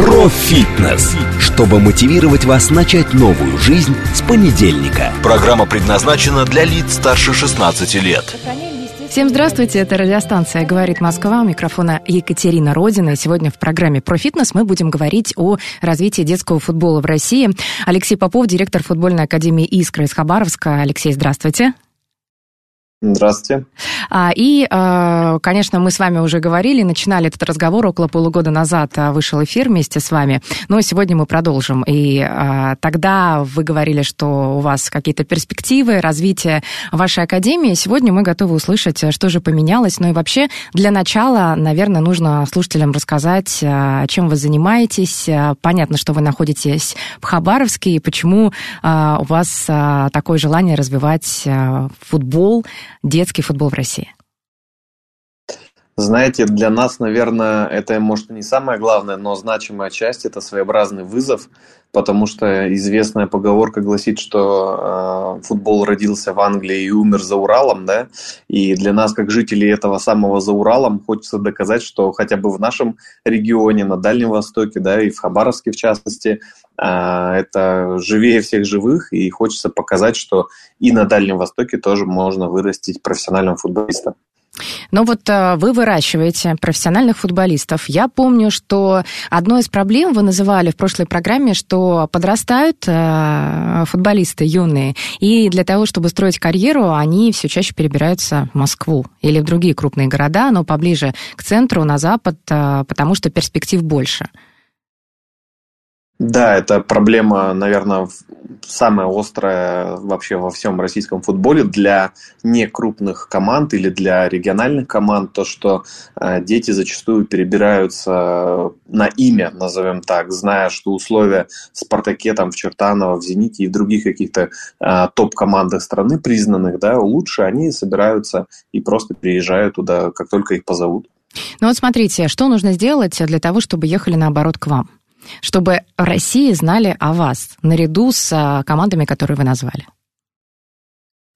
Про фитнес, чтобы мотивировать вас начать новую жизнь с понедельника. Программа предназначена для лиц старше 16 лет. Всем здравствуйте, это радиостанция «Говорит Москва», у микрофона Екатерина Родина. И сегодня в программе «Про фитнес» мы будем говорить о развитии детского футбола в России. Алексей Попов, директор футбольной академии «Искра» из Хабаровска. Алексей, здравствуйте. Здравствуйте. А, и, а, конечно, мы с вами уже говорили, начинали этот разговор около полугода назад, а, вышел эфир вместе с вами, но сегодня мы продолжим. И тогда вы говорили, что у вас какие-то перспективы развития вашей академии. Сегодня мы готовы услышать, что же поменялось. Ну и вообще, для начала, наверное, нужно слушателям рассказать, чем вы занимаетесь. Понятно, что вы находитесь в Хабаровске, и почему у вас такое желание развивать футбол, детский футбол в России? Знаете, для нас, наверное, это, может, не самое главное, но значимая часть – это своеобразный вызов, потому что известная поговорка гласит, что э, футбол родился в Англии и умер за Уралом, да, и для нас, как жителей этого самого за Уралом, хочется доказать, что хотя бы в нашем регионе, на Дальнем Востоке, да, и в Хабаровске в частности, э, это живее всех живых, и хочется показать, что и на Дальнем Востоке тоже можно вырастить профессионального футболиста. Но вот э, вы выращиваете профессиональных футболистов. Я помню, что одной из проблем вы называли в прошлой программе, что подрастают э, футболисты юные, и для того, чтобы строить карьеру, они все чаще перебираются в Москву или в другие крупные города, но поближе к центру, на запад, э, потому что перспектив больше. Да, это проблема, наверное, самая острая вообще во всем российском футболе для некрупных команд или для региональных команд, то, что э, дети зачастую перебираются на имя, назовем так, зная, что условия в «Спартаке», там, в Чертаново, в «Зените» и в других каких-то э, топ-командах страны признанных, да, лучше, они собираются и просто приезжают туда, как только их позовут. Ну вот смотрите, что нужно сделать для того, чтобы ехали наоборот к вам? Чтобы в России знали о вас, наряду с а, командами, которые вы назвали?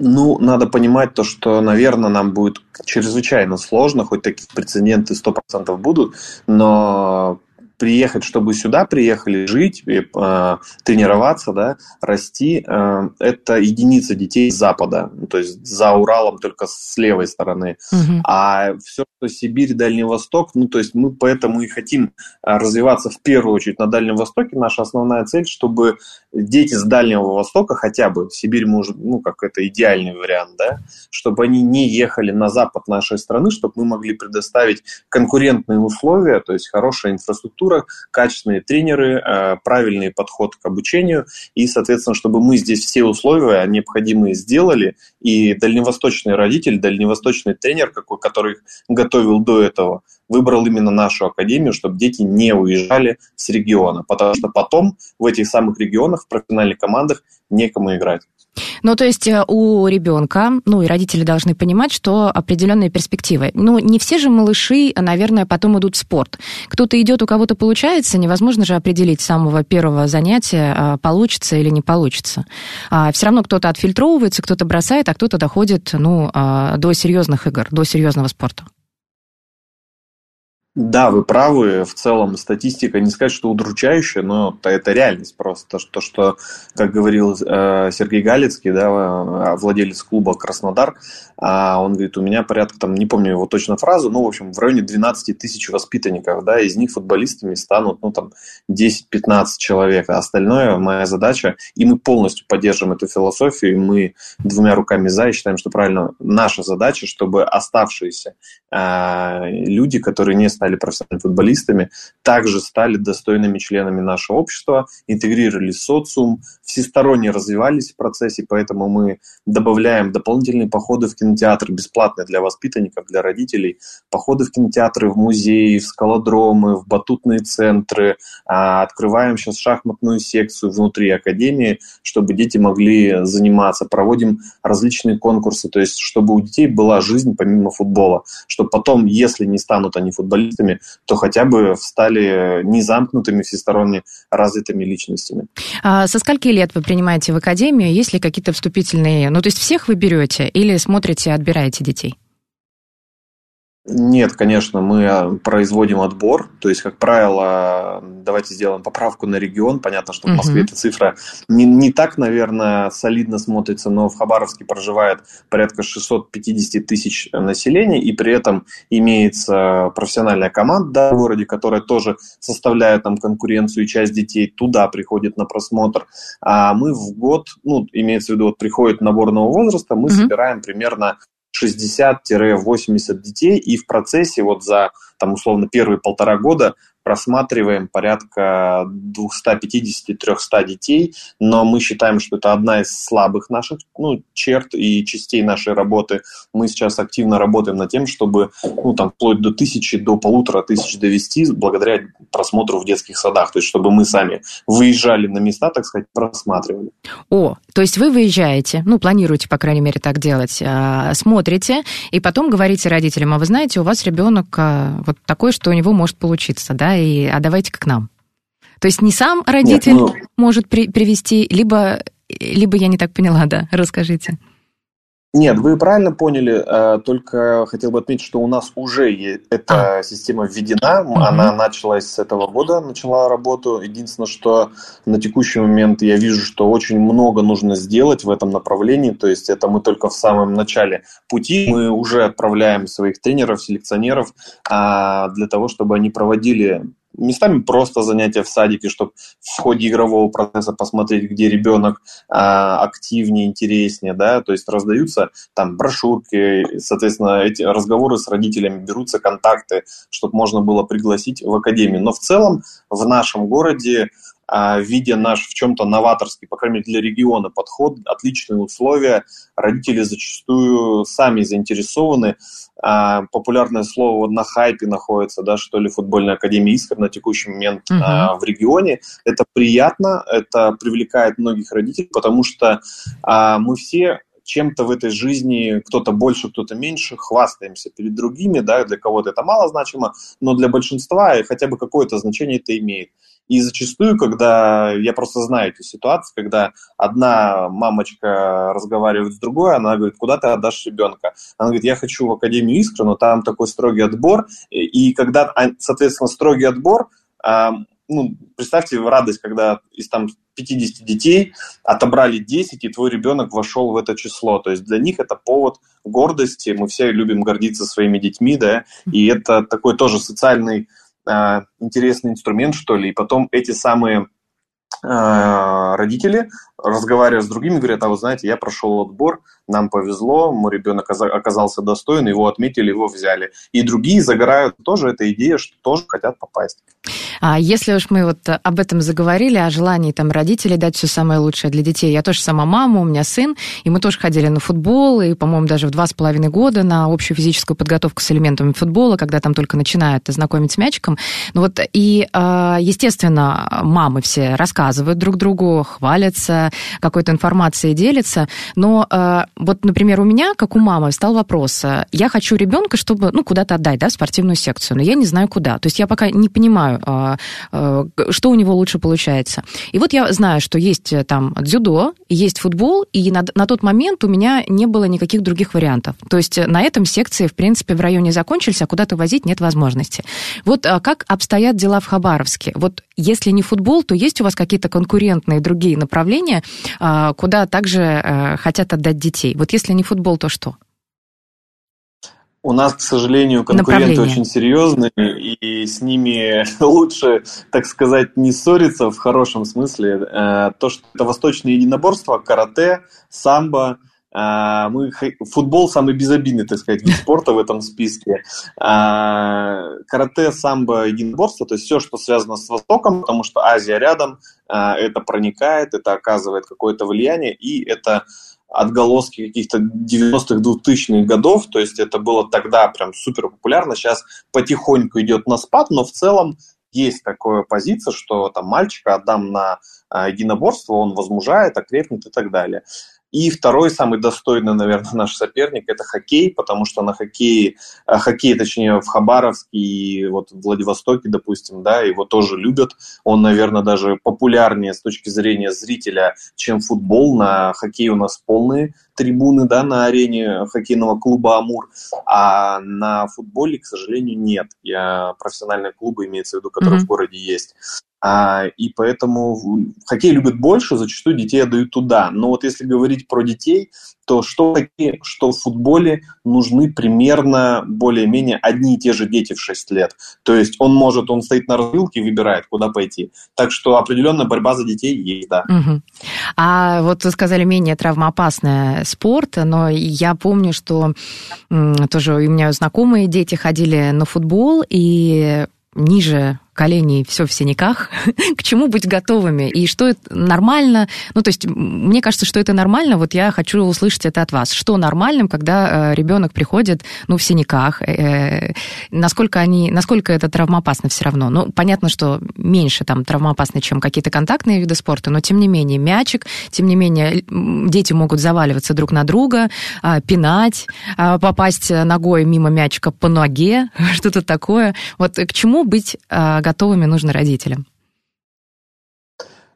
Ну, надо понимать то, что, наверное, нам будет чрезвычайно сложно, хоть такие прецеденты 100% будут, но приехать, чтобы сюда приехали жить, э, тренироваться, да, расти, э, это единица детей с запада, ну, то есть за Уралом только с левой стороны. Угу. А все, что Сибирь, Дальний Восток, ну, то есть мы поэтому и хотим э, развиваться в первую очередь на Дальнем Востоке. Наша основная цель, чтобы дети с Дальнего Востока хотя бы, Сибирь мы уже, ну, как это идеальный вариант, да, чтобы они не ехали на запад нашей страны, чтобы мы могли предоставить конкурентные условия, то есть хорошая инфраструктура, качественные тренеры, э, правильный подход к обучению, и, соответственно, чтобы мы здесь все условия необходимые сделали, и дальневосточный родитель, дальневосточный тренер, какой, который готовил до этого, выбрал именно нашу академию, чтобы дети не уезжали с региона, потому что потом в этих самых регионах, в профессиональных командах некому играть. Ну, то есть э, у ребенка, ну, и родители должны понимать, что определенные перспективы. Ну, не все же малыши, наверное, потом идут в спорт. Кто-то идет, у кого-то получается, невозможно же определить с самого первого занятия, а, получится или не получится. А все равно кто-то отфильтровывается, кто-то бросает, а кто-то доходит, ну, а, до серьезных игр, до серьезного спорта. Да, вы правы. В целом статистика не сказать, что удручающая, но это реальность просто. То, что, как говорил э, Сергей Галицкий, да, э, владелец клуба Краснодар, а он говорит, у меня порядка, там, не помню его точно фразу, ну, в общем, в районе 12 тысяч воспитанников, да, из них футболистами станут, ну, там, 10-15 человек, а остальное моя задача, и мы полностью поддерживаем эту философию, и мы двумя руками за, и считаем, что правильно наша задача, чтобы оставшиеся э, люди, которые не стали профессиональными футболистами, также стали достойными членами нашего общества, интегрировались в социум, всесторонне развивались в процессе, поэтому мы добавляем дополнительные походы в кинотеатр, бесплатные для воспитанников, для родителей, походы в кинотеатры, в музеи, в скалодромы, в батутные центры, а, открываем сейчас шахматную секцию внутри академии, чтобы дети могли заниматься, проводим различные конкурсы, то есть чтобы у детей была жизнь помимо футбола, чтобы потом, если не станут они футболистами, то хотя бы стали незамкнутыми, всесторонне развитыми личностями. А со скольки лет вы принимаете в академию? Есть ли какие-то вступительные... Ну, то есть всех вы берете или смотрите, отбираете детей? Нет, конечно, мы а, производим отбор. То есть, как правило, давайте сделаем поправку на регион. Понятно, что в Москве uh-huh. эта цифра не, не так, наверное, солидно смотрится, но в Хабаровске проживает порядка 650 тысяч населения, и при этом имеется профессиональная команда в городе, которая тоже составляет там конкуренцию, и часть детей туда приходит на просмотр. А мы в год, ну, имеется в виду, вот приходит наборного возраста, мы uh-huh. собираем примерно 60-80 детей, и в процессе вот за, там, условно, первые полтора года просматриваем порядка 250-300 детей, но мы считаем, что это одна из слабых наших ну, черт и частей нашей работы. Мы сейчас активно работаем над тем, чтобы ну, там, вплоть до тысячи, до полутора тысяч довести благодаря просмотру в детских садах, то есть чтобы мы сами выезжали на места, так сказать, просматривали. О, то есть вы выезжаете, ну, планируете, по крайней мере, так делать, а, смотрите, и потом говорите родителям, а вы знаете, у вас ребенок а, вот такой, что у него может получиться, да, и а давайте-ка к нам. То есть не сам родитель Нет, ну... может при, привести, либо, либо я не так поняла, да, расскажите. Нет, вы правильно поняли, э, только хотел бы отметить, что у нас уже эта а. система введена, она началась с этого года, начала работу. Единственное, что на текущий момент я вижу, что очень много нужно сделать в этом направлении, то есть это мы только в самом начале пути, мы уже отправляем своих тренеров, селекционеров а, для того, чтобы они проводили местами просто занятия в садике, чтобы в ходе игрового процесса посмотреть, где ребенок а, активнее, интереснее, да, то есть раздаются там брошюрки, соответственно, эти разговоры с родителями, берутся контакты, чтобы можно было пригласить в академию. Но в целом в нашем городе видя наш в чем-то новаторский, по крайней мере для региона подход, отличные условия, родители зачастую сами заинтересованы. А, популярное слово на хайпе находится, да, что ли, футбольная академия Искр на текущий момент uh-huh. в регионе. Это приятно, это привлекает многих родителей, потому что мы все чем-то в этой жизни, кто-то больше, кто-то меньше, хвастаемся перед другими, да, для кого-то это мало значимо, но для большинства хотя бы какое-то значение это имеет. И зачастую, когда я просто знаю эти ситуации, когда одна мамочка разговаривает с другой, она говорит, куда ты отдашь ребенка? Она говорит, я хочу в Академию Искры, но там такой строгий отбор. И когда, а, соответственно, строгий отбор, ну, представьте радость, когда из там 50 детей отобрали 10, и твой ребенок вошел в это число. То есть для них это повод гордости. Мы все любим гордиться своими детьми, да, и это такой тоже социальный интересный инструмент, что ли. И потом эти самые родители, разговаривая с другими, говорят, а вы знаете, я прошел отбор, нам повезло, мой ребенок оказался достоин, его отметили, его взяли. И другие загорают тоже эта идея, что тоже хотят попасть. А если уж мы вот об этом заговорили, о желании там родителей дать все самое лучшее для детей. Я тоже сама мама, у меня сын, и мы тоже ходили на футбол, и, по-моему, даже в два с половиной года на общую физическую подготовку с элементами футбола, когда там только начинают знакомить с мячиком. Ну вот, и, а, естественно, мамы все рассказывают друг другу, хвалятся, какой-то информацией делятся, но а, вот, например, у меня, как у мамы, стал вопрос, я хочу ребенка, чтобы, ну, куда-то отдать, да, в спортивную секцию, но я не знаю куда. То есть я пока не понимаю, а, а, что у него лучше получается. И вот я знаю, что есть э, там дзюдо, есть футбол, и на, на тот момент у меня не было никаких других вариантов. То есть на этом секции, в принципе, в районе закончились, а куда-то возить нет возможности. Вот а, как обстоят дела в Хабаровске? Вот если не футбол, то есть у вас какие-то конкурентные другие направления, куда также э, хотят отдать детей? Вот если не футбол, то что? У нас, к сожалению, конкуренты очень серьезные, и с ними лучше, так сказать, не ссориться в хорошем смысле. Э, то, что это восточное единоборство, карате, самбо, А, мы, футбол самый безобидный, так сказать, вид спорта в этом списке. А, карате, самбо, единоборство, то есть все, что связано с Востоком, потому что Азия рядом, а, это проникает, это оказывает какое-то влияние, и это отголоски каких-то 90-х, 2000-х годов, то есть это было тогда прям супер популярно, сейчас потихоньку идет на спад, но в целом есть такая позиция, что там мальчика отдам на единоборство, он возмужает, окрепнет и так далее. И второй, самый достойный, наверное, наш соперник – это хоккей, потому что на хоккее, э, хоккей, точнее, в Хабаровске и вот в Владивостоке, допустим, да, его тоже любят. Он, наверное, даже популярнее с точки зрения зрителя, чем футбол. На хоккей у нас полные трибуны, да, на арене хоккейного клуба «Амур», а на футболе, к сожалению, нет. Я профессиональные клубы, имеется в виду, которые mm-hmm. в городе есть. А, и поэтому хоккей любят больше, зачастую детей отдают туда. Но вот если говорить про детей, то что в хоккее, что в футболе нужны примерно более-менее одни и те же дети в 6 лет. То есть он может, он стоит на развилке и выбирает, куда пойти. Так что определенная борьба за детей есть, да. Угу. А вот вы сказали, менее травмоопасный спорт, но я помню, что тоже у меня знакомые дети ходили на футбол, и ниже коленей все в синяках, к чему быть готовыми, и что это нормально, ну, то есть, мне кажется, что это нормально, вот я хочу услышать это от вас, что нормальным, когда э, ребенок приходит, ну, в синяках, э, насколько они, насколько это травмоопасно все равно, ну, понятно, что меньше там травмоопасно, чем какие-то контактные виды спорта, но, тем не менее, мячик, тем не менее, дети могут заваливаться друг на друга, э, пинать, э, попасть ногой мимо мячика по ноге, что-то такое, вот к чему быть э, готовыми нужно родителям?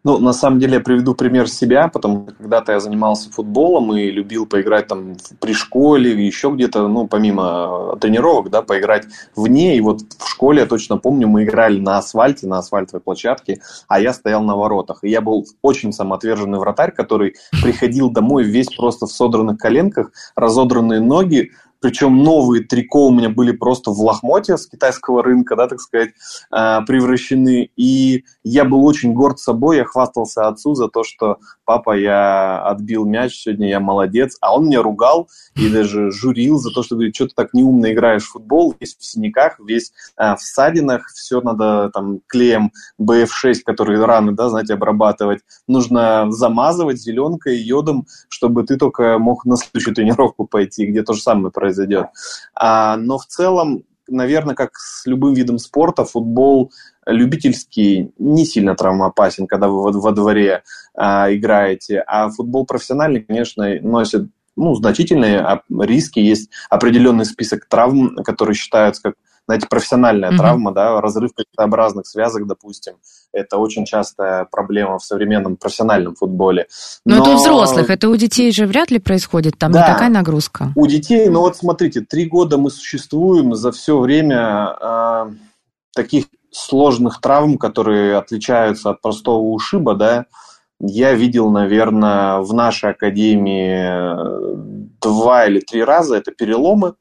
Ну, на самом деле, я приведу пример себя, потому что когда-то я занимался футболом и любил поиграть там при школе, еще где-то, ну, помимо тренировок, да, поиграть вне. И вот в школе, я точно помню, мы играли на асфальте, на асфальтовой площадке, а я стоял на воротах. И я был очень самоотверженный вратарь, который приходил домой весь просто в содранных коленках, разодранные ноги, причем новые трико у меня были просто в лохмотье с китайского рынка, да, так сказать, э, превращены. И я был очень горд собой, я хвастался отцу за то, что папа, я отбил мяч, сегодня я молодец. А он меня ругал и даже журил за то, что говорит, что ты так неумно играешь в футбол, весь в синяках, весь э, в ссадинах, все надо там клеем BF6, который раны, да, знаете, обрабатывать, нужно замазывать зеленкой, йодом, чтобы ты только мог на следующую тренировку пойти, где то же самое происходит произойдет. А, но в целом, наверное, как с любым видом спорта, футбол любительский не сильно травмоопасен, когда вы во, во дворе а, играете, а футбол профессиональный, конечно, носит ну, значительные риски, есть определенный список травм, которые считаются как знаете, профессиональная mm-hmm. травма, да, разрыв кольцеобразных связок, допустим, это очень частая проблема в современном профессиональном футболе. Но, Но это у взрослых, это у детей же вряд ли происходит, там да, не такая нагрузка. У детей, ну вот смотрите, три года мы существуем, за все время э, таких сложных травм, которые отличаются от простого ушиба, да, я видел, наверное, в нашей академии два или три раза это переломы,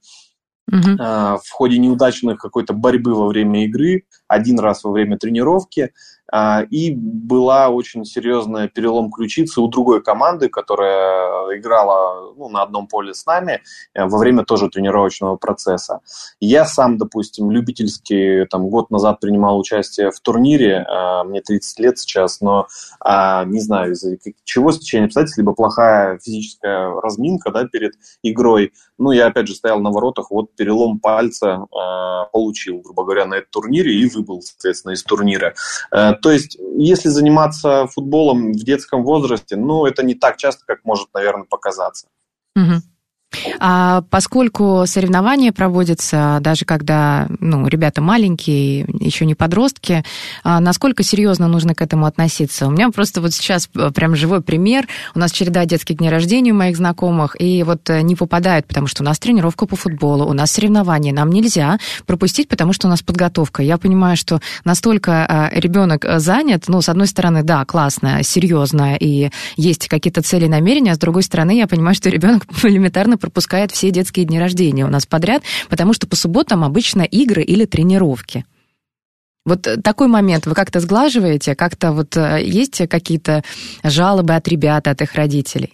угу. в ходе неудачных какой-то борьбы во время игры, один раз во время тренировки. А, и была очень серьезная перелом ключицы у другой команды, которая играла ну, на одном поле с нами э, во время тоже тренировочного процесса. Я сам, допустим, любительский там, год назад принимал участие в турнире, а, мне 30 лет сейчас, но а, не знаю, из-за чего стечения обстоятельств, либо плохая физическая разминка да, перед игрой. Ну, я опять же стоял на воротах, вот перелом пальца получил, грубо говоря, на этом турнире и выбыл, соответственно, из турнира э, то есть, если заниматься футболом в детском возрасте, ну, это не так часто, как может, наверное, показаться. Угу. А поскольку соревнования проводятся даже когда ну, ребята маленькие, еще не подростки, а насколько серьезно нужно к этому относиться? У меня просто вот сейчас э, прям живой пример. У нас череда детских дней рождения у моих знакомых, и вот э, не попадают, потому что у нас тренировка по футболу, у нас соревнования, нам нельзя пропустить, потому что у нас подготовка. Я понимаю, что настолько э, ребенок занят, ну, с одной стороны, да, классно, серьезно, и есть какие-то цели и намерения, а с другой стороны, я понимаю, что ребенок элементарно пропускает все детские дни рождения у нас подряд, потому что по субботам обычно игры или тренировки. Вот такой момент вы как-то сглаживаете? Как-то вот э, есть какие-то жалобы от ребят, от их родителей?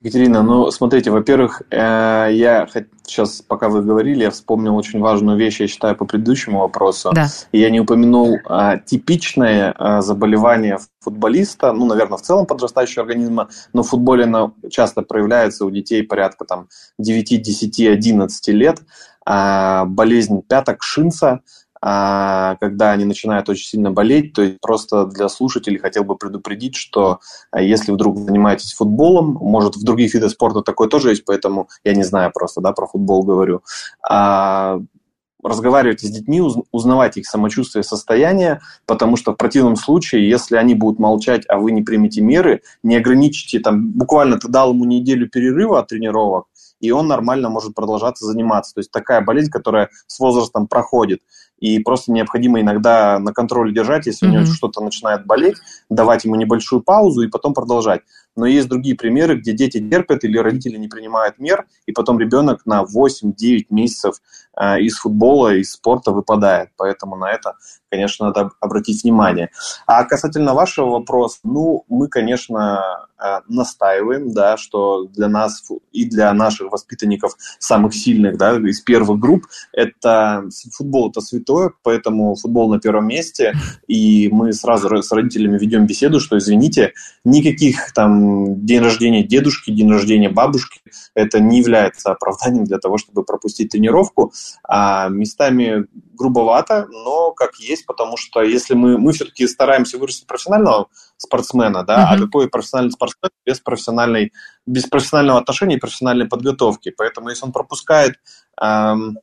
Екатерина, ну, смотрите, во-первых, э, я сейчас, пока вы говорили, я вспомнил очень важную вещь, я считаю, по предыдущему вопросу. Да. Я не упомянул а, типичное а, заболевание футболиста, ну, наверное, в целом подрастающего организма, но в футболе оно часто проявляется у детей порядка там 9, 10, 11 лет. А, болезнь пяток Шинца – когда они начинают очень сильно болеть, то есть просто для слушателей хотел бы предупредить, что а, если вдруг занимаетесь футболом, может в других видах спорта такое тоже есть, поэтому я не знаю просто, да, про футбол говорю, а, разговаривайте с детьми, узнавайте их самочувствие, состояние, потому что в противном случае, если они будут молчать, а вы не примете меры, не ограничите, там, буквально ты дал ему неделю перерыва от тренировок, и он нормально может продолжаться заниматься. То есть такая болезнь, которая с возрастом проходит и просто необходимо иногда на контроле держать, если mm-hmm. у него что-то начинает болеть, давать ему небольшую паузу и потом продолжать. Но есть другие примеры, где дети терпят или родители не принимают мер, и потом ребенок на 8-9 месяцев э, из футбола, из спорта выпадает. Поэтому на это, конечно, надо обратить внимание. А касательно вашего вопроса, ну, мы, конечно, настаиваем, да, что для нас и для наших воспитанников самых сильных, да, из первых групп, это футбол это святое, поэтому футбол на первом месте, и мы сразу с родителями ведем беседу, что, извините, никаких там день рождения дедушки, день рождения бабушки, это не является оправданием для того, чтобы пропустить тренировку. А местами грубовато, но как есть, потому что если мы, мы все-таки стараемся вырастить профессионального спортсмена, да, uh-huh. а какой профессиональный спортсмен без профессиональной, без профессионального отношения и профессиональной подготовки. Поэтому если он пропускает эм,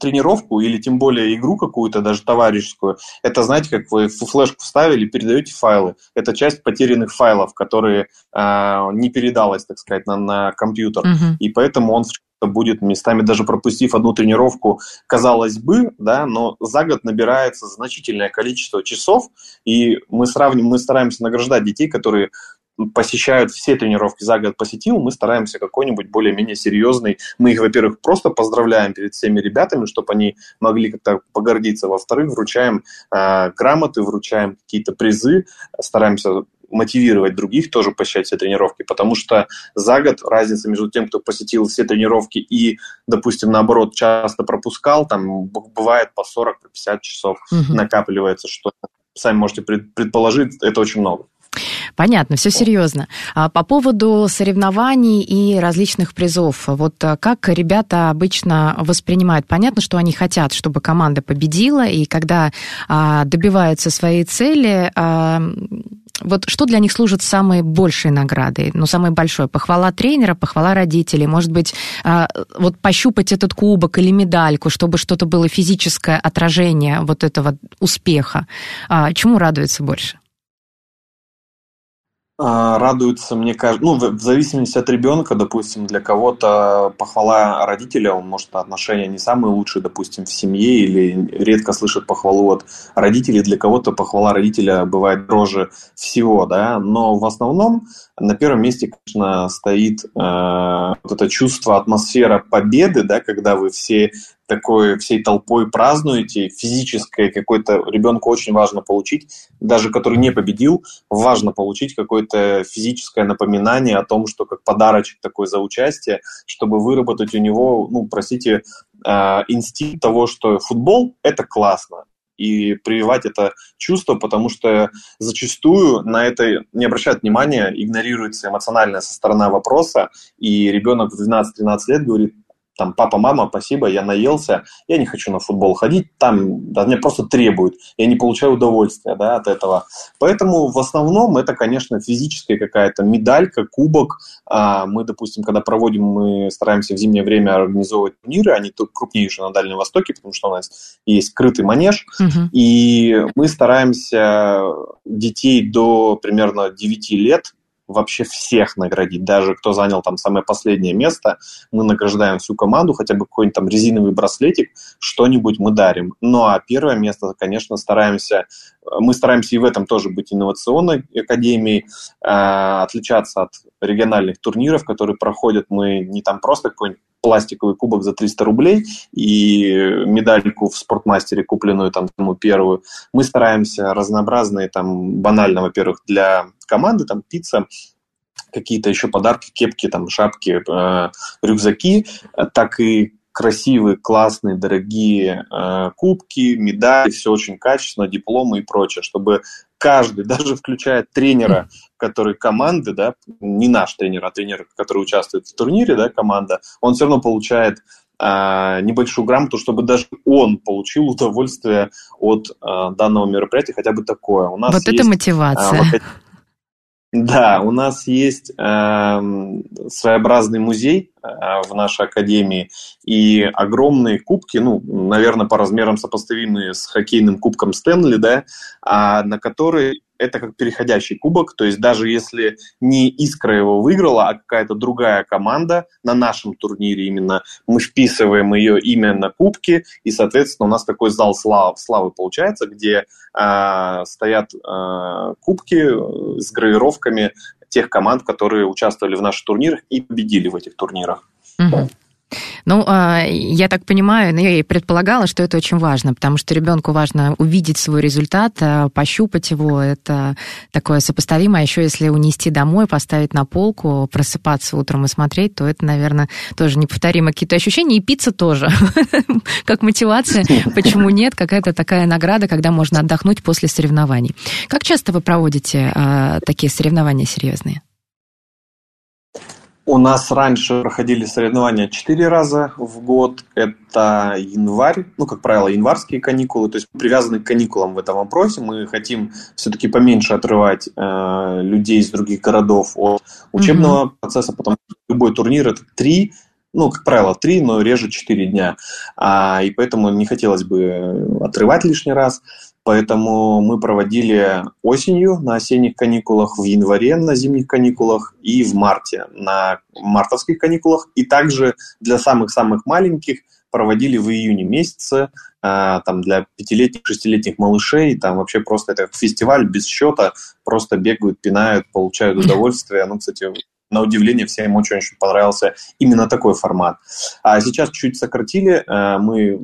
тренировку или тем более игру какую-то, даже товарищескую, это, знаете, как вы флешку вставили, передаете файлы. Это часть потерянных файлов, которые э, не передалась, так сказать, на, на компьютер. Uh-huh. И поэтому он будет местами даже пропустив одну тренировку, казалось бы, да, но за год набирается значительное количество часов, и мы сравним, мы стараемся награждать детей, которые посещают все тренировки за год посетил, мы стараемся какой-нибудь более-менее серьезный. Мы их, во-первых, просто поздравляем перед всеми ребятами, чтобы они могли как-то погордиться. Во-вторых, вручаем э, грамоты, вручаем какие-то призы, стараемся мотивировать других тоже посещать все тренировки, потому что за год разница между тем, кто посетил все тренировки и, допустим, наоборот, часто пропускал, там бывает по 40-50 часов угу. накапливается, что сами можете предположить, это очень много. Понятно, все серьезно. А по поводу соревнований и различных призов, вот а, как ребята обычно воспринимают? Понятно, что они хотят, чтобы команда победила, и когда а, добиваются своей цели, а, вот что для них служит самой большей наградой, ну, самой большой? Похвала тренера, похвала родителей, может быть, а, вот пощупать этот кубок или медальку, чтобы что-то было физическое отражение вот этого успеха. А, чему радуется больше? А, радуются, мне кажется, ну, в зависимости от ребенка, допустим, для кого-то похвала родителя, он может отношения не самые лучшие, допустим, в семье или редко слышит похвалу от родителей, для кого-то похвала родителя бывает дороже всего, да, но в основном на первом месте, конечно, стоит э, вот это чувство, атмосфера победы, да, когда вы все такой всей толпой празднуете, физическое какое-то ребенку очень важно получить, даже который не победил, важно получить какое-то физическое напоминание о том, что как подарочек такой за участие, чтобы выработать у него, ну, простите, э, инстинкт того, что футбол – это классно, и прививать это чувство, потому что зачастую на это не обращают внимания, игнорируется эмоциональная со стороны вопроса, и ребенок в 12-13 лет говорит, там, папа, мама, спасибо, я наелся, я не хочу на футбол ходить, там, да, мне просто требуют, я не получаю удовольствия, да, от этого. Поэтому в основном это, конечно, физическая какая-то медалька, кубок. А мы, допустим, когда проводим, мы стараемся в зимнее время организовывать турниры, они тут крупнейшие на Дальнем Востоке, потому что у нас есть крытый манеж, угу. и мы стараемся детей до примерно 9 лет вообще всех наградить. Даже кто занял там самое последнее место, мы награждаем всю команду, хотя бы какой-нибудь там резиновый браслетик, что-нибудь мы дарим. Ну а первое место, конечно, стараемся, мы стараемся и в этом тоже быть инновационной академией, э, отличаться от региональных турниров, которые проходят. Мы не там просто какой-нибудь пластиковый кубок за 300 рублей и медальку в спортмастере, купленную там тому первую. Мы стараемся разнообразные, там, банально, во-первых, для команды, там, пицца, какие-то еще подарки, кепки, там, шапки, э, рюкзаки, так и красивые, классные, дорогие э, кубки, медали, все очень качественно, дипломы и прочее, чтобы каждый, даже включая тренера, который команды, да, не наш тренер, а тренер, который участвует в турнире, да, команда, он все равно получает э, небольшую грамоту, чтобы даже он получил удовольствие от э, данного мероприятия, хотя бы такое. У нас вот есть, это мотивация. Э, да, у нас есть э, своеобразный музей э, в нашей академии и огромные кубки, ну, наверное, по размерам сопоставимые с хоккейным кубком Стэнли, да, а, на которые это как переходящий кубок, то есть даже если не Искра его выиграла, а какая-то другая команда на нашем турнире именно, мы вписываем ее имя на кубки, и, соответственно, у нас такой зал славы, славы получается, где э, стоят э, кубки с гравировками тех команд, которые участвовали в наших турнирах и победили в этих турнирах. Угу. Ну, а, я так понимаю, но ну, я и предполагала, что это очень важно, потому что ребенку важно увидеть свой результат, а, пощупать его, это такое сопоставимое. А еще если унести домой, поставить на полку, просыпаться утром и смотреть, то это, наверное, тоже неповторимые какие-то ощущения. И пицца тоже, как мотивация. Почему нет? Какая-то такая награда, когда можно отдохнуть после соревнований. Как часто вы проводите такие соревнования серьезные? У нас раньше проходили соревнования четыре раза в год. Это январь, ну, как правило, январские каникулы. То есть привязаны к каникулам в этом вопросе. Мы хотим все-таки поменьше отрывать э, людей из других городов от учебного mm-hmm. процесса, потому что любой турнир это три ну, как правило, три, но реже четыре дня. А, и поэтому не хотелось бы отрывать лишний раз. Поэтому мы проводили осенью на осенних каникулах, в январе на зимних каникулах и в марте на мартовских каникулах. И также для самых-самых маленьких проводили в июне месяце, а, там для пятилетних, шестилетних малышей, там вообще просто это фестиваль без счета, просто бегают, пинают, получают удовольствие. Ну, кстати, на удивление всем очень-очень понравился именно такой формат. А сейчас чуть сократили, э, мы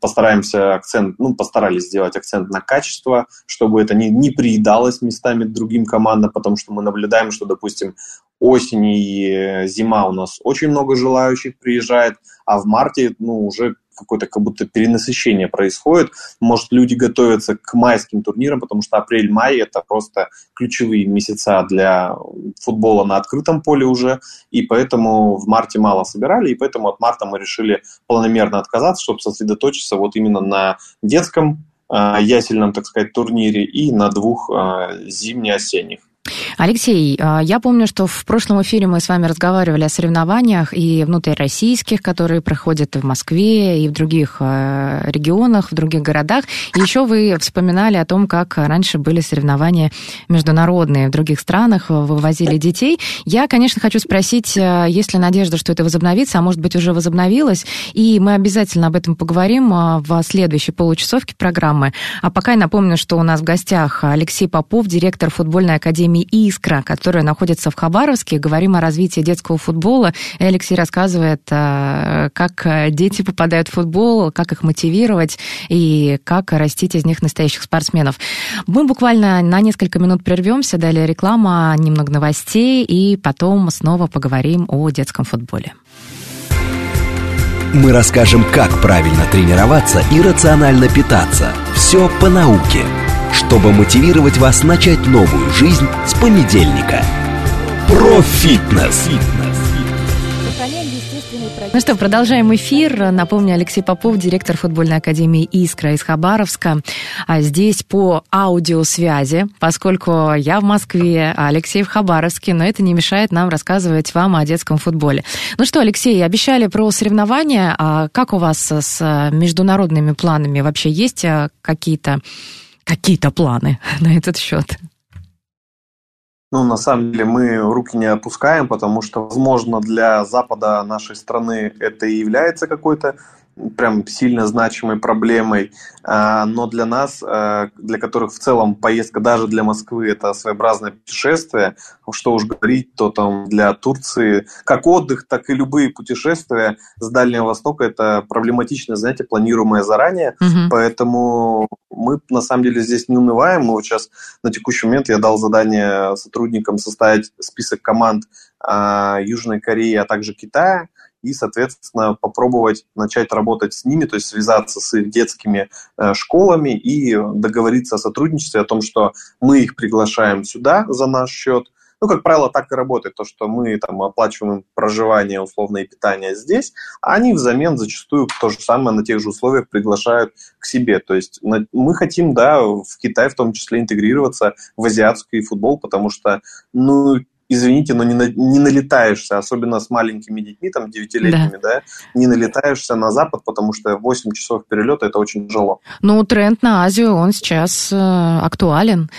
постараемся акцент, ну, постарались сделать акцент на качество, чтобы это не, не приедалось местами другим командам, потому что мы наблюдаем, что, допустим, осень и зима у нас очень много желающих приезжает, а в марте, ну, уже какое-то как будто перенасыщение происходит. Может, люди готовятся к майским турнирам, потому что апрель-май – это просто ключевые месяца для футбола на открытом поле уже, и поэтому в марте мало собирали, и поэтому от марта мы решили планомерно отказаться, чтобы сосредоточиться вот именно на детском э, ясельном, так сказать, турнире и на двух э, зимне-осенних. Алексей, а, я помню, что в прошлом эфире мы с вами разговаривали о соревнованиях и внутрироссийских, которые проходят в Москве, и в других а, регионах, в других городах. И еще вы вспоминали о том, как раньше были соревнования международные в других странах, вывозили детей. Я, конечно, хочу спросить, а, есть ли надежда, что это возобновится, а может быть уже возобновилось, и мы обязательно об этом поговорим в следующей получасовке программы. А пока я напомню, что у нас в гостях Алексей Попов, директор футбольной академии Академии «Искра», которая находится в Хабаровске. Говорим о развитии детского футбола. И Алексей рассказывает, э, как дети попадают в футбол, как их мотивировать и как растить из них настоящих спортсменов. Мы буквально на несколько минут прервемся, далее реклама, немного новостей, и потом снова поговорим о детском футболе. Мы расскажем, как правильно тренироваться и рационально питаться. Все по науке чтобы мотивировать вас начать новую жизнь с понедельника. Про фитнес. Ну что, продолжаем эфир. Напомню, Алексей Попов, директор футбольной академии «Искра» из Хабаровска. А здесь по аудиосвязи, поскольку я в Москве, а Алексей в Хабаровске, но это не мешает нам рассказывать вам о детском футболе. Ну что, Алексей, обещали про соревнования. А как у вас с международными планами? Вообще есть а, какие-то какие-то планы на этот счет? Ну, на самом деле мы руки не опускаем, потому что, возможно, для Запада нашей страны это и является какой-то прям сильно значимой проблемой, а, но для нас, а, для которых в целом поездка даже для Москвы это своеобразное путешествие, что уж говорить, то там для Турции, как отдых, так и любые путешествия с Дальнего Востока это проблематично, знаете, планируемое заранее, угу. поэтому мы на самом деле здесь не унываем, мы вот сейчас на текущий момент я дал задание сотрудникам составить список команд Южной Кореи, а также Китая, и, соответственно, попробовать начать работать с ними, то есть связаться с их детскими э, школами и договориться о сотрудничестве, о том, что мы их приглашаем сюда за наш счет. Ну, как правило, так и работает, то, что мы там оплачиваем проживание, условное питание здесь, а они взамен зачастую то же самое на тех же условиях приглашают к себе. То есть мы хотим, да, в Китай в том числе интегрироваться в азиатский футбол, потому что, ну, извините, но не, на, не налетаешься, особенно с маленькими детьми, там, девятилетними, да. да, не налетаешься на Запад, потому что 8 часов перелета это очень тяжело. Ну, тренд на Азию, он сейчас э, актуален.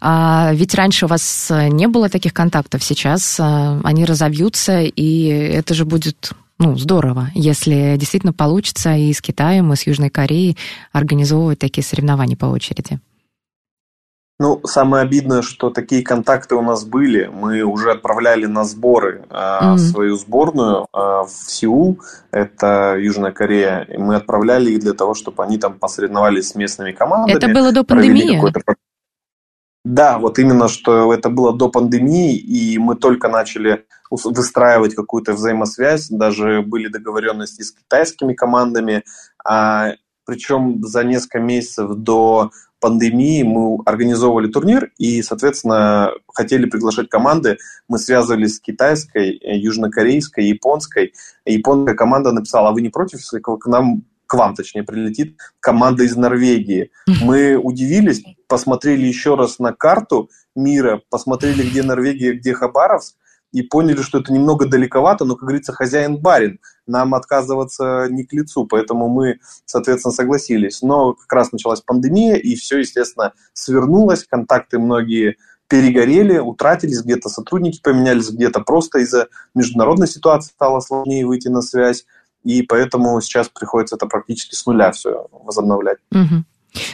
А, ведь раньше у вас не было таких контактов, сейчас э, они разовьются, и это же будет ну, здорово, если действительно получится и с Китаем, и с Южной Кореей организовывать такие соревнования по очереди. Ну, самое обидное, что такие контакты у нас были. Мы уже отправляли на сборы э, mm-hmm. свою сборную э, в Сеул, это Южная Корея. И мы отправляли их для того, чтобы они там посоревновались с местными командами. Это было до пандемии? Да, вот именно, что это было до пандемии, и мы только начали выстраивать какую-то взаимосвязь, даже были договоренности с китайскими командами, а, причем за несколько месяцев до пандемии мы организовывали турнир и, соответственно, хотели приглашать команды. Мы связывались с китайской, э, южнокорейской, японской. Японская команда написала, а вы не против, если к нам к вам, точнее, прилетит команда из Норвегии. Мы удивились, посмотрели еще раз на карту мира, посмотрели, где Норвегия, где Хабаровск, и поняли, что это немного далековато, но, как говорится, хозяин-барин. Нам отказываться не к лицу, поэтому мы, соответственно, согласились. Но как раз началась пандемия, и все, естественно, свернулось, контакты многие перегорели, утратились, где-то сотрудники поменялись, где-то просто из-за международной ситуации стало сложнее выйти на связь, и поэтому сейчас приходится это практически с нуля все возобновлять. Угу.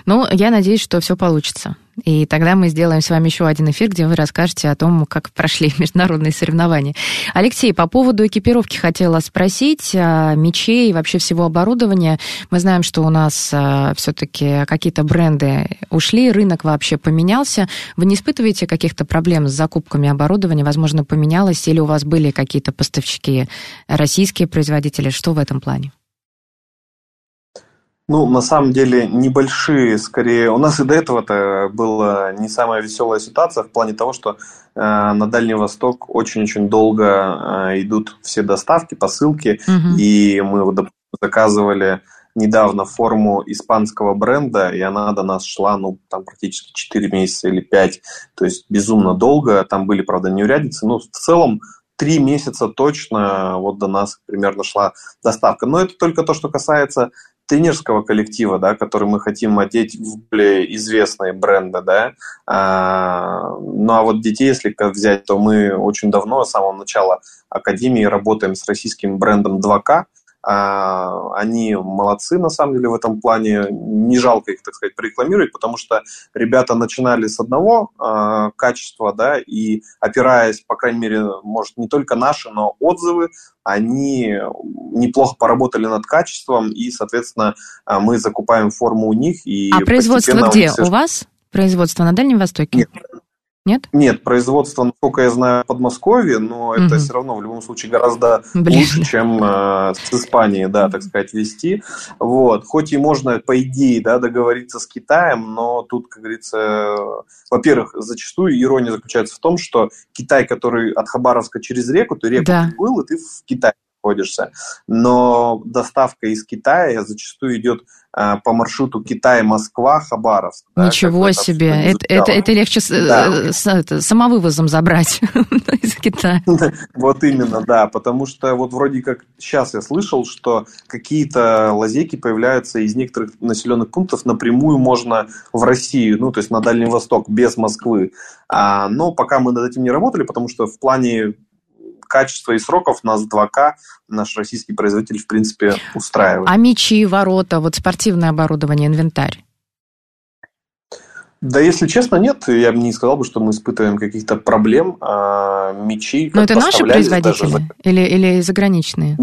Ну, я надеюсь, что все получится. И тогда мы сделаем с вами еще один эфир, где вы расскажете о том, как прошли международные соревнования. Алексей, по поводу экипировки хотела спросить, а, мечей и вообще всего оборудования. Мы знаем, что у нас а, все-таки какие-то бренды ушли, рынок вообще поменялся. Вы не испытываете каких-то проблем с закупками оборудования? Возможно, поменялось, или у вас были какие-то поставщики, российские производители? Что в этом плане? Ну, на самом деле, небольшие, скорее. У нас и до этого-то была не самая веселая ситуация в плане того, что э, на Дальний Восток очень-очень долго э, идут все доставки, посылки, угу. и мы вот заказывали недавно форму испанского бренда, и она до нас шла, ну, там практически 4 месяца или 5, то есть безумно долго, там были, правда, неурядицы, но в целом три месяца точно вот до нас примерно шла доставка. Но это только то, что касается тренерского коллектива, да, который мы хотим одеть в более известные бренды, да. А, ну а вот детей, если взять, то мы очень давно, с самого начала Академии, работаем с российским брендом 2К, а, они молодцы, на самом деле, в этом плане. Не жалко их, так сказать, порекламировать, потому что ребята начинали с одного э, качества, да, и опираясь, по крайней мере, может, не только наши, но отзывы, они неплохо поработали над качеством, и, соответственно, мы закупаем форму у них. И а производство где? У вас? Производство на Дальнем Востоке? Нет, нет? Нет, производство, насколько я знаю, в Подмосковье, но угу. это все равно в любом случае гораздо Блин. лучше, чем э, с Испанией, да, так сказать, вести. Вот. Хоть и можно, по идее, да, договориться с Китаем, но тут, как говорится, во-первых, зачастую ирония заключается в том, что Китай, который от Хабаровска через реку, ты реку да. был, и ты в Китае находишься. Но доставка из Китая зачастую идет а, по маршруту Китай-Москва, Хабаровск. Ничего да, себе. Это, это, это легче да. Э, с, это, самовывозом забрать из Китая. Вот именно, да. Потому что вот вроде как сейчас я слышал, что какие-то лазейки появляются из некоторых населенных пунктов напрямую можно в Россию, ну, то есть на Дальний Восток, без Москвы. А, но пока мы над этим не работали, потому что в плане качество и сроков нас 2К, наш российский производитель, в принципе, устраивает. А мечи, ворота, вот спортивное оборудование, инвентарь? Да, если честно, нет. Я бы не сказал бы, что мы испытываем каких-то проблем. А, мечи... Но это наши производители даже... или, или заграничные?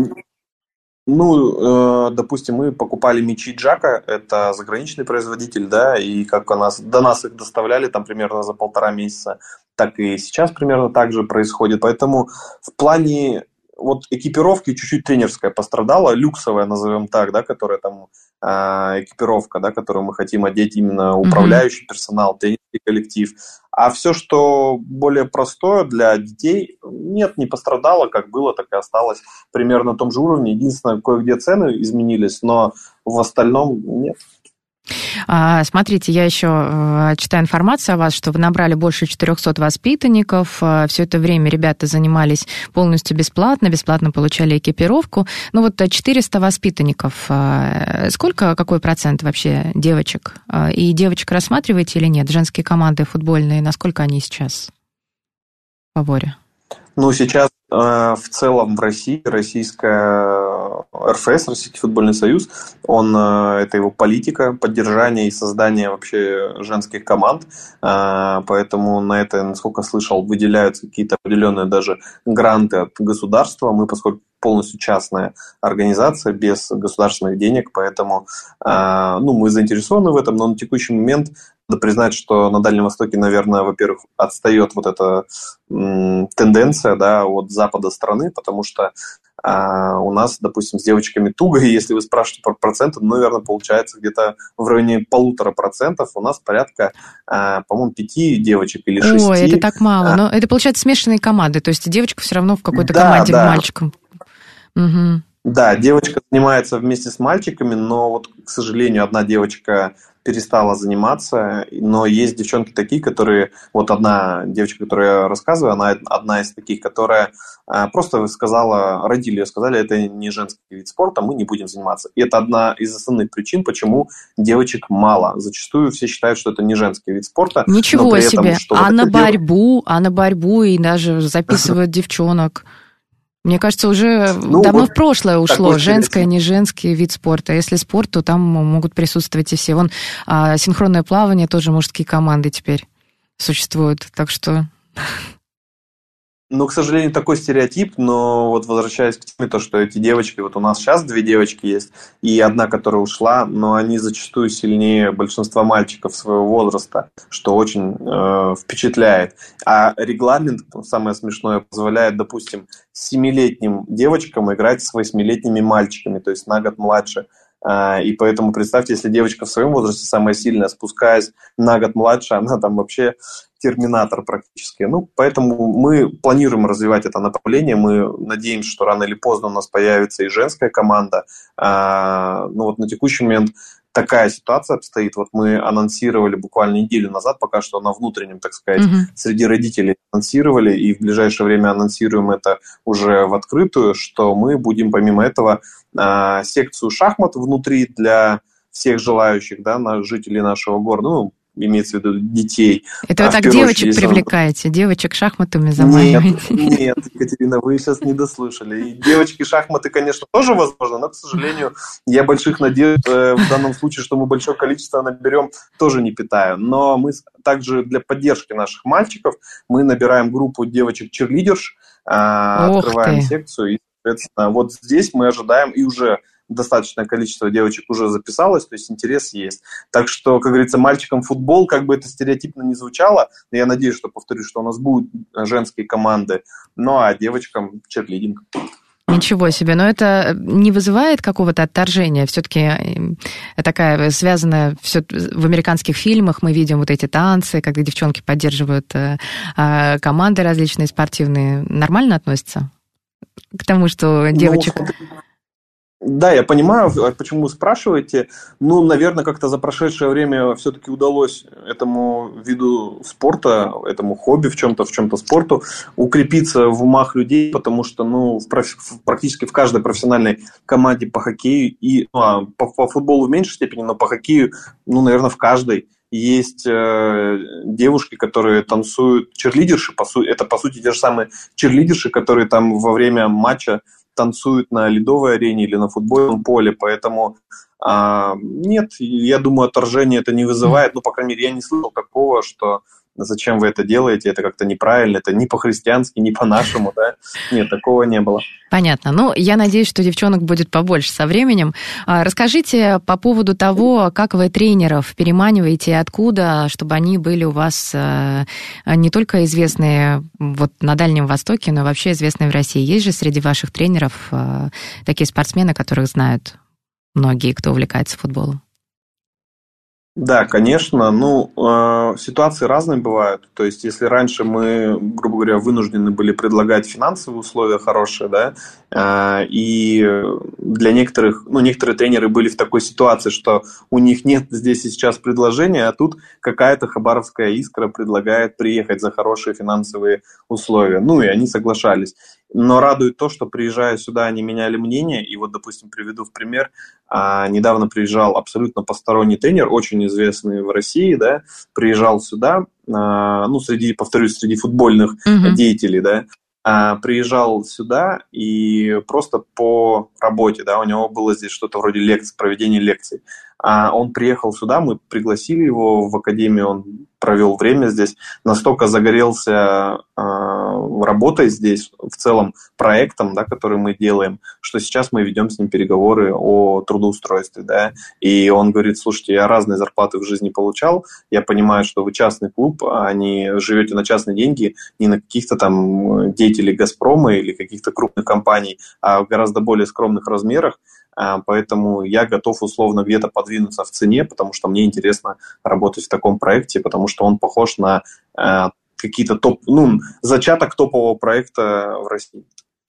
Ну, э, допустим, мы покупали мечи Джака, это заграничный производитель, да, и как у нас до нас их доставляли там примерно за полтора месяца, так и сейчас примерно так же происходит. Поэтому в плане вот экипировки чуть-чуть тренерская пострадала, люксовая, назовем так, да, которая там э, экипировка, да, которую мы хотим одеть именно управляющий персонал, тренерский коллектив. А все, что более простое для детей, нет, не пострадало, как было, так и осталось примерно на том же уровне. Единственное, кое-где цены изменились, но в остальном нет. А, смотрите, я еще э, читаю информацию о вас, что вы набрали больше 400 воспитанников. Э, Все это время ребята занимались полностью бесплатно, бесплатно получали экипировку. Ну вот 400 воспитанников. Э, сколько, какой процент вообще девочек? И девочек рассматриваете или нет? Женские команды футбольные, насколько они сейчас в фаворе? Ну, сейчас э, в целом в России, российская РФС, Российский футбольный союз, он, э, это его политика поддержания и создания вообще женских команд, э, поэтому на это, насколько слышал, выделяются какие-то определенные даже гранты от государства. Мы, поскольку полностью частная организация без государственных денег, поэтому э, ну, мы заинтересованы в этом, но на текущий момент надо признать, что на Дальнем Востоке, наверное, во-первых, отстает вот эта м, тенденция да, от запада страны, потому что а у нас, допустим, с девочками туго, и если вы спрашиваете про проценты, ну, наверное, получается где-то в районе полутора процентов. У нас порядка, а, по-моему, пяти девочек или шести. Ой, это так мало. А. Но это, получается, смешанные команды. То есть девочка все равно в какой-то да, команде да. мальчиком. Угу. Да, девочка занимается вместе с мальчиками, но вот, к сожалению, одна девочка перестала заниматься, но есть девчонки такие, которые, вот одна девочка, которую я рассказываю, она одна из таких, которая а, просто сказала, родили ее, сказали, это не женский вид спорта, мы не будем заниматься. И это одна из основных причин, почему девочек мало. Зачастую все считают, что это не женский вид спорта. Ничего себе, этом, а вот на борьбу, дев... а на борьбу и даже записывают девчонок. Мне кажется, уже ну, давно вот в прошлое ушло. Женское, не женский вид спорта. А если спорт, то там могут присутствовать и все. Вон а, синхронное плавание, тоже мужские команды теперь существуют. Так что ну, к сожалению, такой стереотип, но вот возвращаясь к теме, то, что эти девочки, вот у нас сейчас две девочки есть, и одна, которая ушла, но они зачастую сильнее большинства мальчиков своего возраста, что очень э, впечатляет. А регламент, самое смешное, позволяет, допустим, семилетним девочкам играть с восьмилетними мальчиками, то есть на год младше. А, и поэтому представьте, если девочка в своем возрасте самая сильная, спускаясь на год младше, она там вообще терминатор практически. Ну, поэтому мы планируем развивать это направление. Мы надеемся, что рано или поздно у нас появится и женская команда. А, ну вот на текущий момент такая ситуация обстоит. Вот мы анонсировали буквально неделю назад, пока что на внутреннем, так сказать, mm-hmm. среди родителей анонсировали, и в ближайшее время анонсируем это уже в открытую, что мы будем помимо этого э, секцию шахмат внутри для всех желающих, да, на жителей нашего города, ну, имеется в виду детей. Это а вы так девочек очередь, привлекаете, девочек шахматами заманиваете? Нет, нет, Екатерина, вы сейчас не дослушали. И девочки шахматы, конечно, тоже возможно, но, к сожалению, я больших надежд э, в данном случае, что мы большое количество наберем, тоже не питаю. Но мы также для поддержки наших мальчиков мы набираем группу девочек-черлидерш, э, открываем ты. секцию, и, соответственно, вот здесь мы ожидаем и уже достаточное количество девочек уже записалось, то есть интерес есть. Так что, как говорится, мальчикам футбол, как бы это стереотипно не звучало, я надеюсь, что, повторюсь, что у нас будут женские команды, ну а девочкам черлидинг. Ничего себе, но это не вызывает какого-то отторжения? Все-таки э, такая связанная все в американских фильмах мы видим вот эти танцы, когда девчонки поддерживают э, а, команды различные спортивные. Нормально относятся к тому, что девочек... Ну, да, я понимаю, а почему спрашиваете. Ну, наверное, как-то за прошедшее время все-таки удалось этому виду спорта, этому хобби в чем-то, в чем-то спорту укрепиться в умах людей, потому что, ну, в практически в каждой профессиональной команде по хоккею и ну, а по, по футболу в меньшей степени, но по хоккею, ну, наверное, в каждой есть э, девушки, которые танцуют, черлидерши, по сути, это по сути те же самые черлидерши, которые там во время матча танцуют на ледовой арене или на футбольном поле, поэтому а, нет, я думаю, отторжение это не вызывает, ну, по крайней мере, я не слышал такого, что зачем вы это делаете, это как-то неправильно, это не по-христиански, не по-нашему, да? Нет, такого не было. Понятно. Ну, я надеюсь, что девчонок будет побольше со временем. А, расскажите по поводу того, как вы тренеров переманиваете и откуда, чтобы они были у вас э, не только известные вот на Дальнем Востоке, но и вообще известные в России. Есть же среди ваших тренеров э, такие спортсмены, которых знают многие, кто увлекается футболом? Да, конечно. Ну, э, ситуации разные бывают. То есть, если раньше мы, грубо говоря, вынуждены были предлагать финансовые условия хорошие, да, и для некоторых, ну, некоторые тренеры были в такой ситуации, что у них нет здесь и сейчас предложения, а тут какая-то хабаровская искра предлагает приехать за хорошие финансовые условия. Ну, и они соглашались. Но радует то, что приезжая сюда, они меняли мнение. И вот, допустим, приведу в пример. А, недавно приезжал абсолютно посторонний тренер, очень известный в России, да, приезжал сюда, а, ну, среди, повторюсь, среди футбольных mm-hmm. деятелей, да, а, приезжал сюда и просто по работе, да, у него было здесь что-то вроде лекций, проведения лекций. А он приехал сюда, мы пригласили его в академию, он провел время здесь, настолько загорелся э, работой здесь, в целом проектом, да, который мы делаем, что сейчас мы ведем с ним переговоры о трудоустройстве, да, и он говорит, слушайте, я разные зарплаты в жизни получал, я понимаю, что вы частный клуб, а не живете на частные деньги, не на каких-то там деятелей Газпрома или каких-то крупных компаний, а в гораздо более скромных размерах, поэтому я готов условно где-то подвинуться в цене, потому что мне интересно работать в таком проекте, потому что он похож на э, какие-то топ, ну, зачаток топового проекта в России.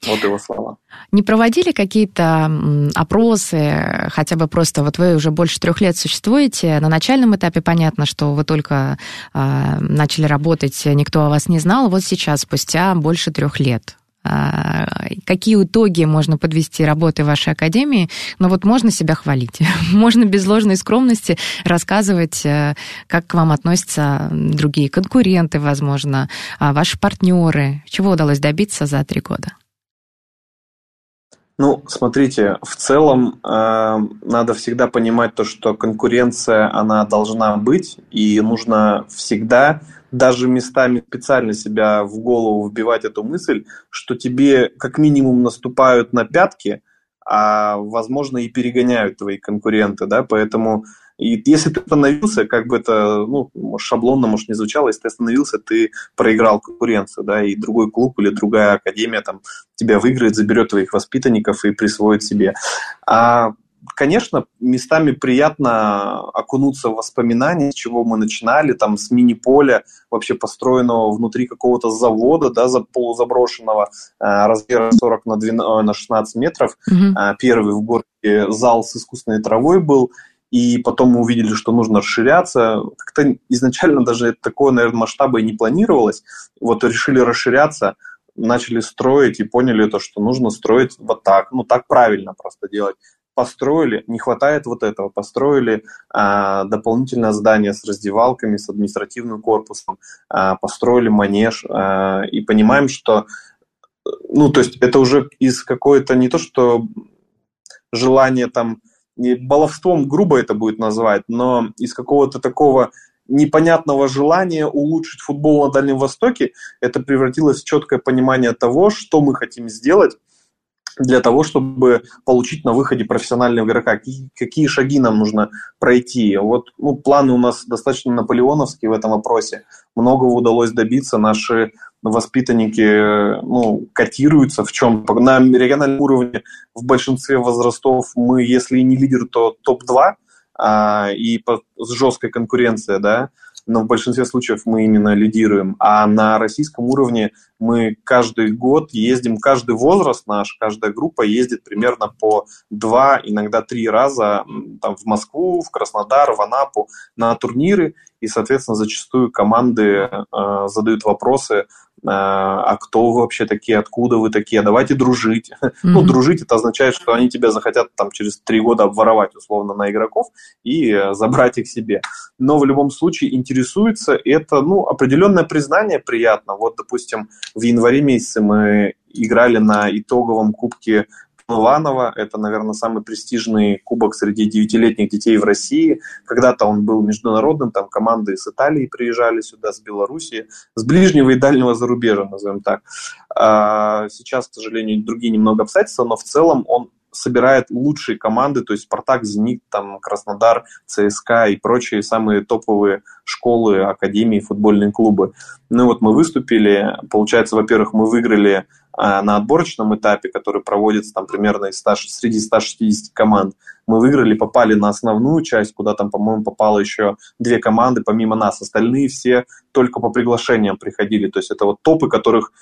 Вот его слова. Не проводили какие-то опросы, хотя бы просто вот вы уже больше трех лет существуете, на начальном этапе понятно, что вы только э, начали работать, никто о вас не знал, вот сейчас, спустя больше трех лет, а, какие итоги можно подвести работы вашей академии, но вот можно себя хвалить. Можно без ложной скромности рассказывать, э, как к вам относятся другие конкуренты, возможно, а, ваши партнеры. Чего удалось добиться за три года? Ну, смотрите, в целом э, надо всегда понимать то, что конкуренция, она должна быть, и нужно всегда даже местами специально себя в голову вбивать эту мысль, что тебе как минимум наступают на пятки, а возможно и перегоняют твои конкуренты, да, поэтому и если ты остановился, как бы это ну, шаблонно, может, не звучало, если ты остановился, ты проиграл конкуренцию, да, и другой клуб или другая академия там тебя выиграет, заберет твоих воспитанников и присвоит себе. А конечно, местами приятно окунуться в воспоминания, с чего мы начинали, там, с мини-поля, вообще построенного внутри какого-то завода, да, за полузаброшенного, э, размера 40 на, 12, э, на 16 метров. Mm-hmm. Первый в городе зал с искусственной травой был, и потом мы увидели, что нужно расширяться. Как-то изначально даже такое, наверное, масштаба и не планировалось. Вот решили расширяться, начали строить и поняли то, что нужно строить вот так. Ну, так правильно просто делать построили, не хватает вот этого, построили а, дополнительное здание с раздевалками, с административным корпусом, а, построили манеж а, и понимаем, что, ну, то есть это уже из какой-то, не то что желание там, баловством грубо это будет назвать, но из какого-то такого непонятного желания улучшить футбол на Дальнем Востоке, это превратилось в четкое понимание того, что мы хотим сделать, для того, чтобы получить на выходе профессионального игрока? Какие, шаги нам нужно пройти? Вот ну, планы у нас достаточно наполеоновские в этом вопросе. Многого удалось добиться. Наши воспитанники ну, котируются в чем? На региональном уровне в большинстве возрастов мы, если не лидер, то топ-2 а, и по, с жесткой конкуренцией, да, но в большинстве случаев мы именно лидируем. А на российском уровне мы каждый год ездим, каждый возраст наш, каждая группа ездит примерно по два, иногда три раза там, в Москву, в Краснодар, в Анапу на турниры, и, соответственно, зачастую команды э, задают вопросы, а кто вы вообще такие, откуда вы такие, давайте дружить. Mm-hmm. Ну, дружить это означает, что они тебя захотят там через три года обворовать условно на игроков и э, забрать их себе. Но в любом случае интересуется, это, ну, определенное признание приятно. Вот, допустим, в январе месяце мы играли на итоговом кубке Иванова. Это, наверное, самый престижный кубок среди девятилетних детей в России. Когда-то он был международным, там команды из Италии приезжали сюда, с Белоруссии, с ближнего и дальнего зарубежья, назовем так. А сейчас, к сожалению, другие немного обстоятельства, но в целом он собирает лучшие команды, то есть Спартак, Зенит, там, Краснодар, ЦСКА и прочие самые топовые школы, академии, футбольные клубы. Ну вот мы выступили, получается, во-первых, мы выиграли а, на отборочном этапе, который проводится там примерно из 100, среди 160 команд, мы выиграли, попали на основную часть, куда там, по-моему, попало еще две команды помимо нас. Остальные все только по приглашениям приходили. То есть это вот топы, которых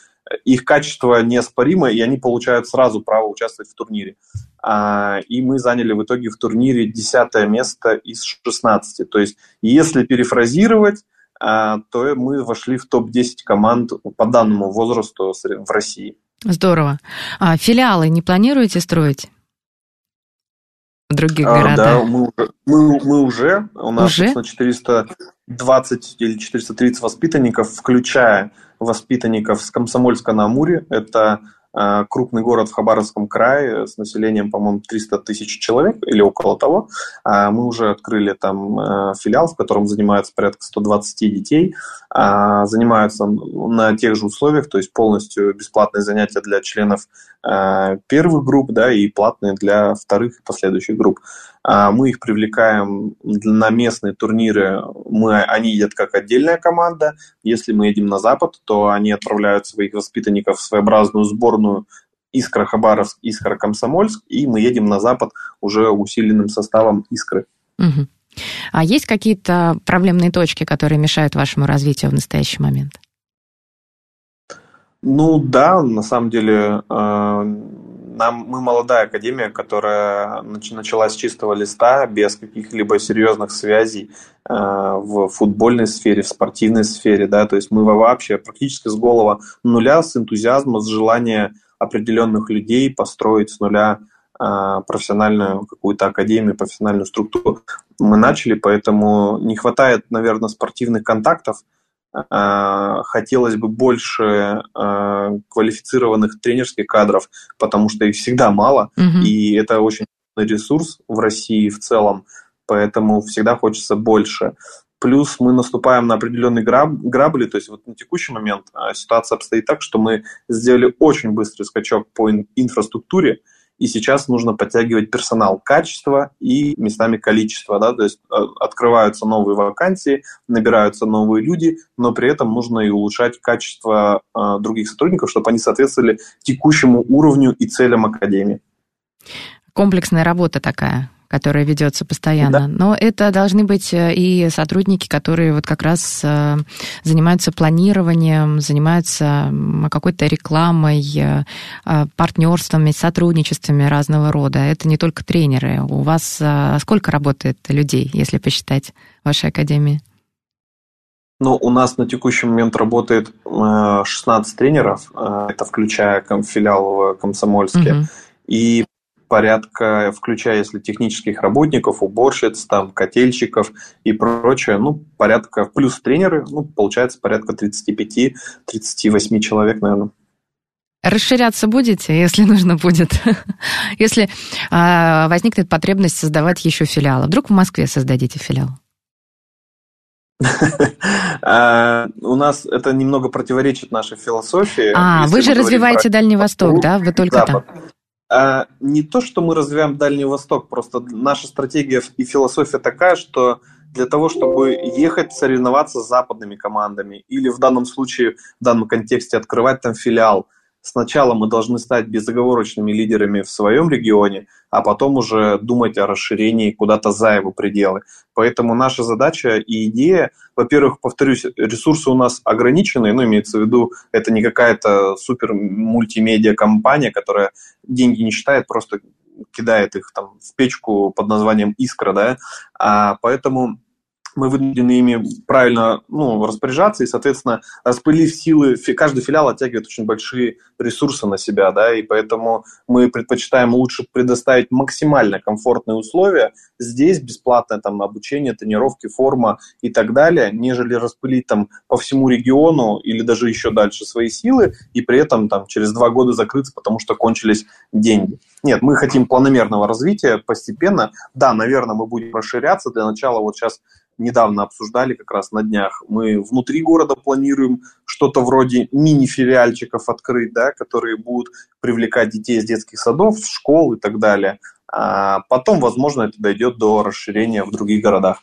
их качество неоспоримо, и они получают сразу право участвовать в турнире. А, и мы заняли в итоге в турнире десятое место из 16. То есть если перефразировать, а, то мы вошли в топ-10 команд по данному возрасту в России. Здорово. А филиалы не планируете строить? В других а, городах? Да, мы, мы, мы уже. У нас, уже? 420 или 430 воспитанников, включая воспитанников с Комсомольска на Амуре. Это Э, крупный город в Хабаровском крае с населением, по-моему, 300 тысяч человек или около того. А мы уже открыли там э, филиал, в котором занимаются порядка 120 детей. А, занимаются на тех же условиях, то есть полностью бесплатные занятия для членов э, первых групп да, и платные для вторых и последующих групп. А, мы их привлекаем на местные турниры, мы, они едят как отдельная команда. Если мы едем на Запад, то они отправляют своих воспитанников в своеобразную сборную Искра Хабаровск, Искра Комсомольск, и мы едем на Запад уже усиленным составом Искры. Угу. А есть какие-то проблемные точки, которые мешают вашему развитию в настоящий момент? Ну да, на самом деле э, нам, мы молодая академия, которая начала с чистого листа, без каких-либо серьезных связей э, в футбольной сфере, в спортивной сфере, да, то есть мы вообще практически с голого нуля, с энтузиазма, с желания определенных людей построить с нуля э, профессиональную какую-то академию, профессиональную структуру. Мы начали, поэтому не хватает, наверное, спортивных контактов, хотелось бы больше э, квалифицированных тренерских кадров, потому что их всегда мало, угу. и это очень ресурс в России в целом, поэтому всегда хочется больше. Плюс мы наступаем на определенные граб, грабли, то есть вот на текущий момент э, ситуация обстоит так, что мы сделали очень быстрый скачок по инфраструктуре, и сейчас нужно подтягивать персонал качество и местами количество, да, то есть э, открываются новые вакансии, набираются новые люди, но при этом нужно и улучшать качество э, других сотрудников, чтобы они соответствовали текущему уровню и целям академии. Комплексная работа такая которая ведется постоянно. Да. Но это должны быть э, и сотрудники, которые вот как раз э, занимаются планированием, занимаются какой-то рекламой, э, партнерствами, сотрудничествами разного рода. Это не только тренеры. У вас сколько работает людей, если посчитать в вашей академии? Ну, у нас на текущий момент работает 16 тренеров, это включая филиал в Комсомольске. Угу. И порядка, включая, если технических работников, уборщиц, там, котельщиков и прочее, ну, порядка, плюс тренеры, ну, получается порядка 35-38 человек, наверное. Расширяться будете, если нужно будет? если а, возникнет потребность создавать еще филиалы. Вдруг в Москве создадите филиал? А, у нас это немного противоречит нашей философии. А, вы же развиваете Дальний Восток, да? Вы только там. А, не то, что мы развиваем Дальний Восток, просто наша стратегия и философия такая, что для того, чтобы ехать соревноваться с западными командами или в данном случае, в данном контексте открывать там филиал – сначала мы должны стать безоговорочными лидерами в своем регионе, а потом уже думать о расширении куда-то за его пределы. Поэтому наша задача и идея, во-первых, повторюсь, ресурсы у нас ограничены, ну, имеется в виду, это не какая-то супер мультимедиа компания, которая деньги не считает, просто кидает их там в печку под названием «Искра», да, а поэтому мы вынуждены ими правильно ну, распоряжаться, и, соответственно, распылив силы, каждый филиал оттягивает очень большие ресурсы на себя, да, и поэтому мы предпочитаем лучше предоставить максимально комфортные условия здесь, бесплатное там обучение, тренировки, форма и так далее, нежели распылить там по всему региону или даже еще дальше свои силы, и при этом там через два года закрыться, потому что кончились деньги. Нет, мы хотим планомерного развития постепенно. Да, наверное, мы будем расширяться. Для начала вот сейчас недавно обсуждали как раз на днях. Мы внутри города планируем что-то вроде мини-филиальчиков открыть, да, которые будут привлекать детей из детских садов, школ и так далее. А потом, возможно, это дойдет до расширения в других городах.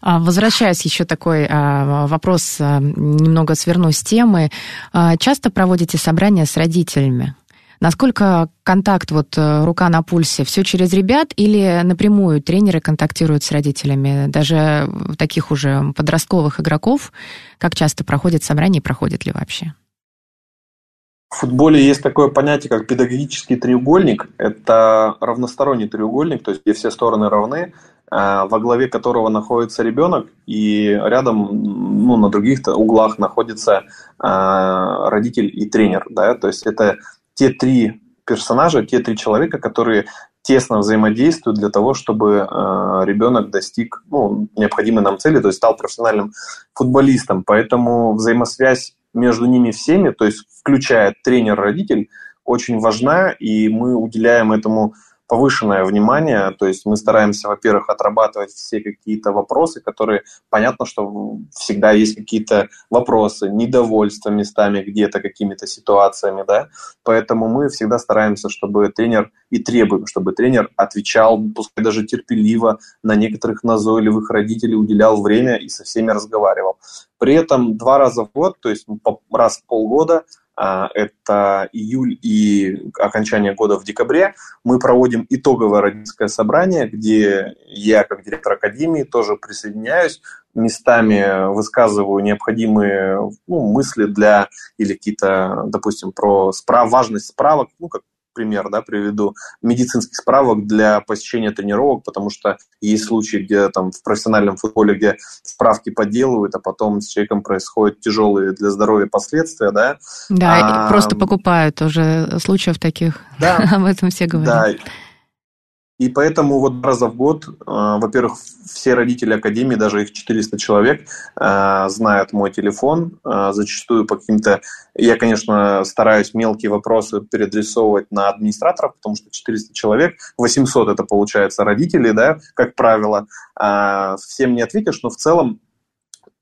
А, возвращаясь еще такой а, вопрос, а, немного сверну с темы. Часто проводите собрания с родителями? Насколько контакт, вот э, рука на пульсе, все через ребят или напрямую тренеры контактируют с родителями? Даже таких уже подростковых игроков, как часто проходят собрания и проходят ли вообще? В футболе есть такое понятие, как педагогический треугольник. Это равносторонний треугольник, то есть где все стороны равны, а, во главе которого находится ребенок, и рядом, ну, на других углах находится а, родитель и тренер. Да? То есть это те три персонажа, те три человека, которые тесно взаимодействуют для того, чтобы э, ребенок достиг ну, необходимой нам цели, то есть стал профессиональным футболистом. Поэтому взаимосвязь между ними всеми, то есть включая тренер-родитель, очень важна, и мы уделяем этому повышенное внимание, то есть мы стараемся, во-первых, отрабатывать все какие-то вопросы, которые, понятно, что всегда есть какие-то вопросы, недовольство местами где-то, какими-то ситуациями, да, поэтому мы всегда стараемся, чтобы тренер и требуем, чтобы тренер отвечал, пускай даже терпеливо, на некоторых назойливых родителей уделял время и со всеми разговаривал. При этом два раза в год, то есть раз в полгода, это июль и окончание года в декабре, мы проводим итоговое родительское собрание, где я, как директор академии, тоже присоединяюсь, местами высказываю необходимые ну, мысли для или какие-то, допустим, про справ, важность справок, ну, как пример да, приведу, медицинских справок для посещения тренировок, потому что есть случаи, где там в профессиональном футболе, где справки подделывают, а потом с человеком происходят тяжелые для здоровья последствия, да. Да, а, просто покупают уже случаев таких, да, об этом все говорят. Да, и поэтому вот раза в год, э, во-первых, все родители Академии, даже их 400 человек, э, знают мой телефон. Э, зачастую по каким-то... Я, конечно, стараюсь мелкие вопросы переадресовывать на администраторов, потому что 400 человек, 800 это получается родители, да, как правило. Всем не ответишь, но в целом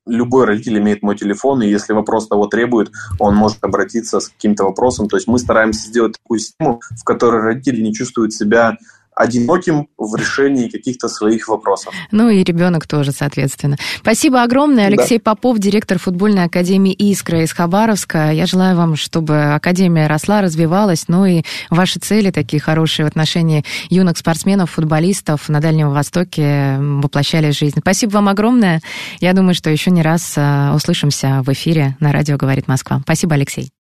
любой родитель имеет мой телефон, и если вопрос того требует, он может обратиться с каким-то вопросом. То есть мы стараемся сделать такую систему, в которой родители не чувствуют себя одиноким в решении каких-то своих вопросов. Ну и ребенок тоже, соответственно. Спасибо огромное. Алексей да. Попов, директор футбольной академии «Искра» из Хабаровска. Я желаю вам, чтобы академия росла, развивалась, ну и ваши цели такие хорошие в отношении юных спортсменов, футболистов на Дальнем Востоке воплощались в жизнь. Спасибо вам огромное. Я думаю, что еще не раз э, услышимся в эфире на радио «Говорит Москва». Спасибо, Алексей.